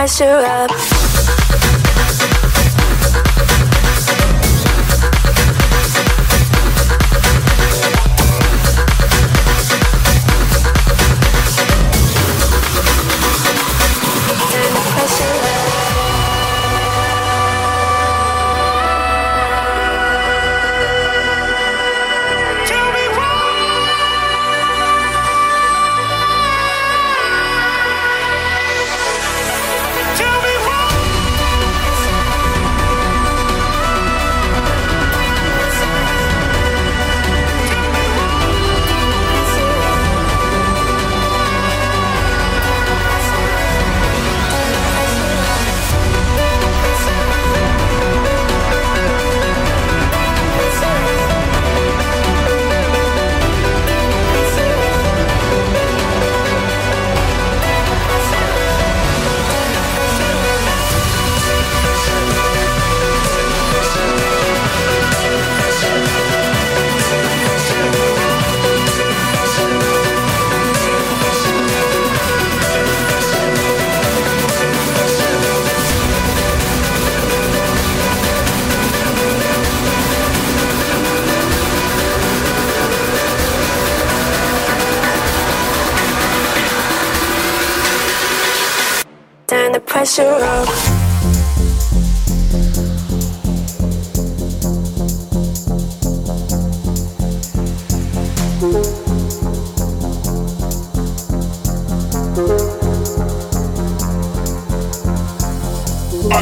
pressure up. I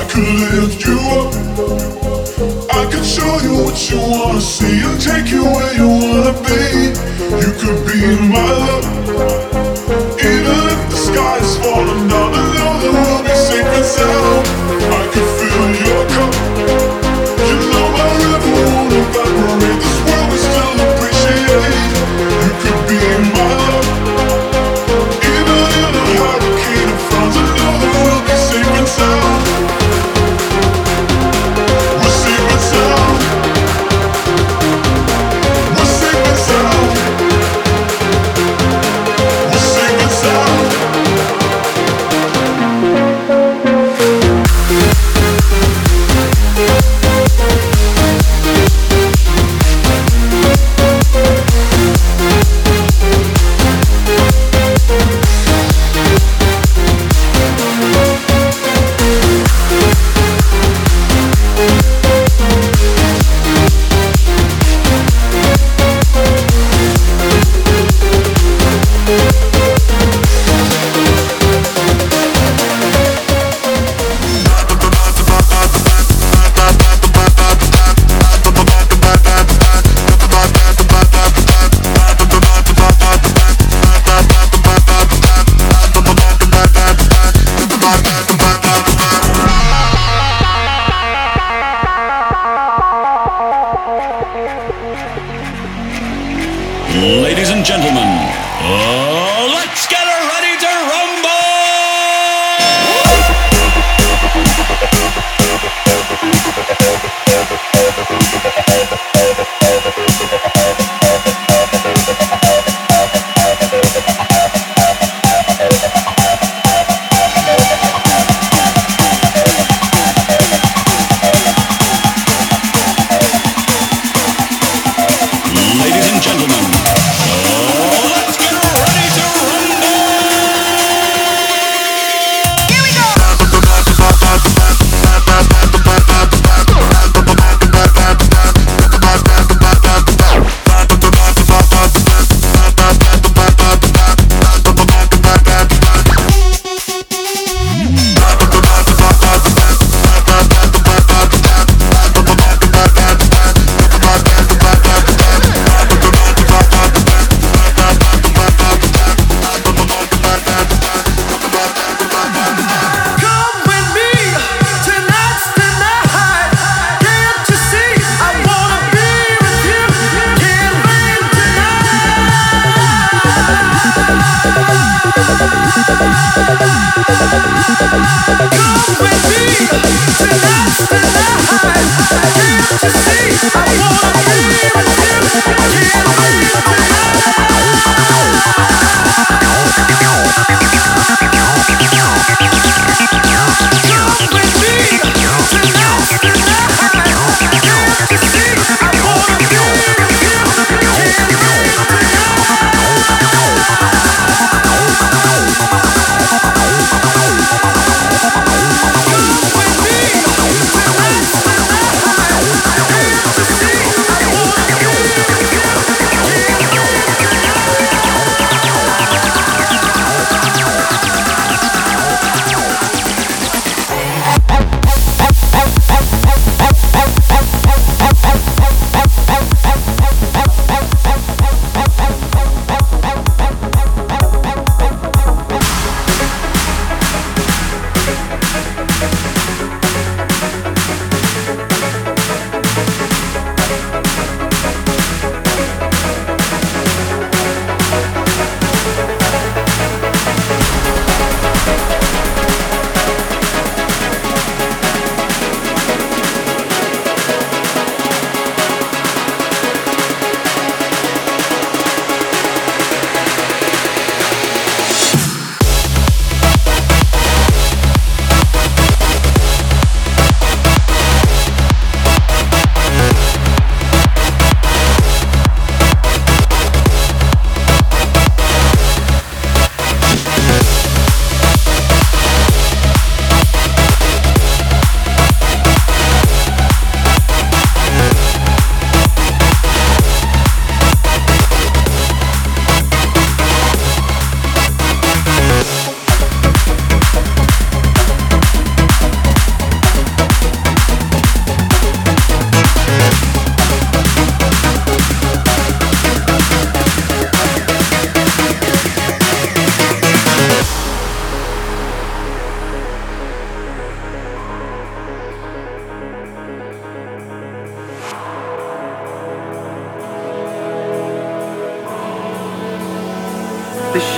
could lift you up. I could show you what you wanna see and take you where you wanna be. You could be my love, even if the sky is falling safe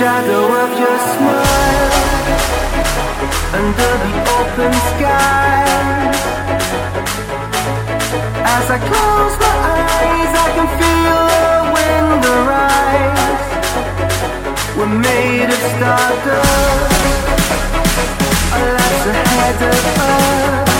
shadow of your smile under the open sky. As I close my eyes, I can feel the wind arise. We're made of stardust. Our lives ahead of us.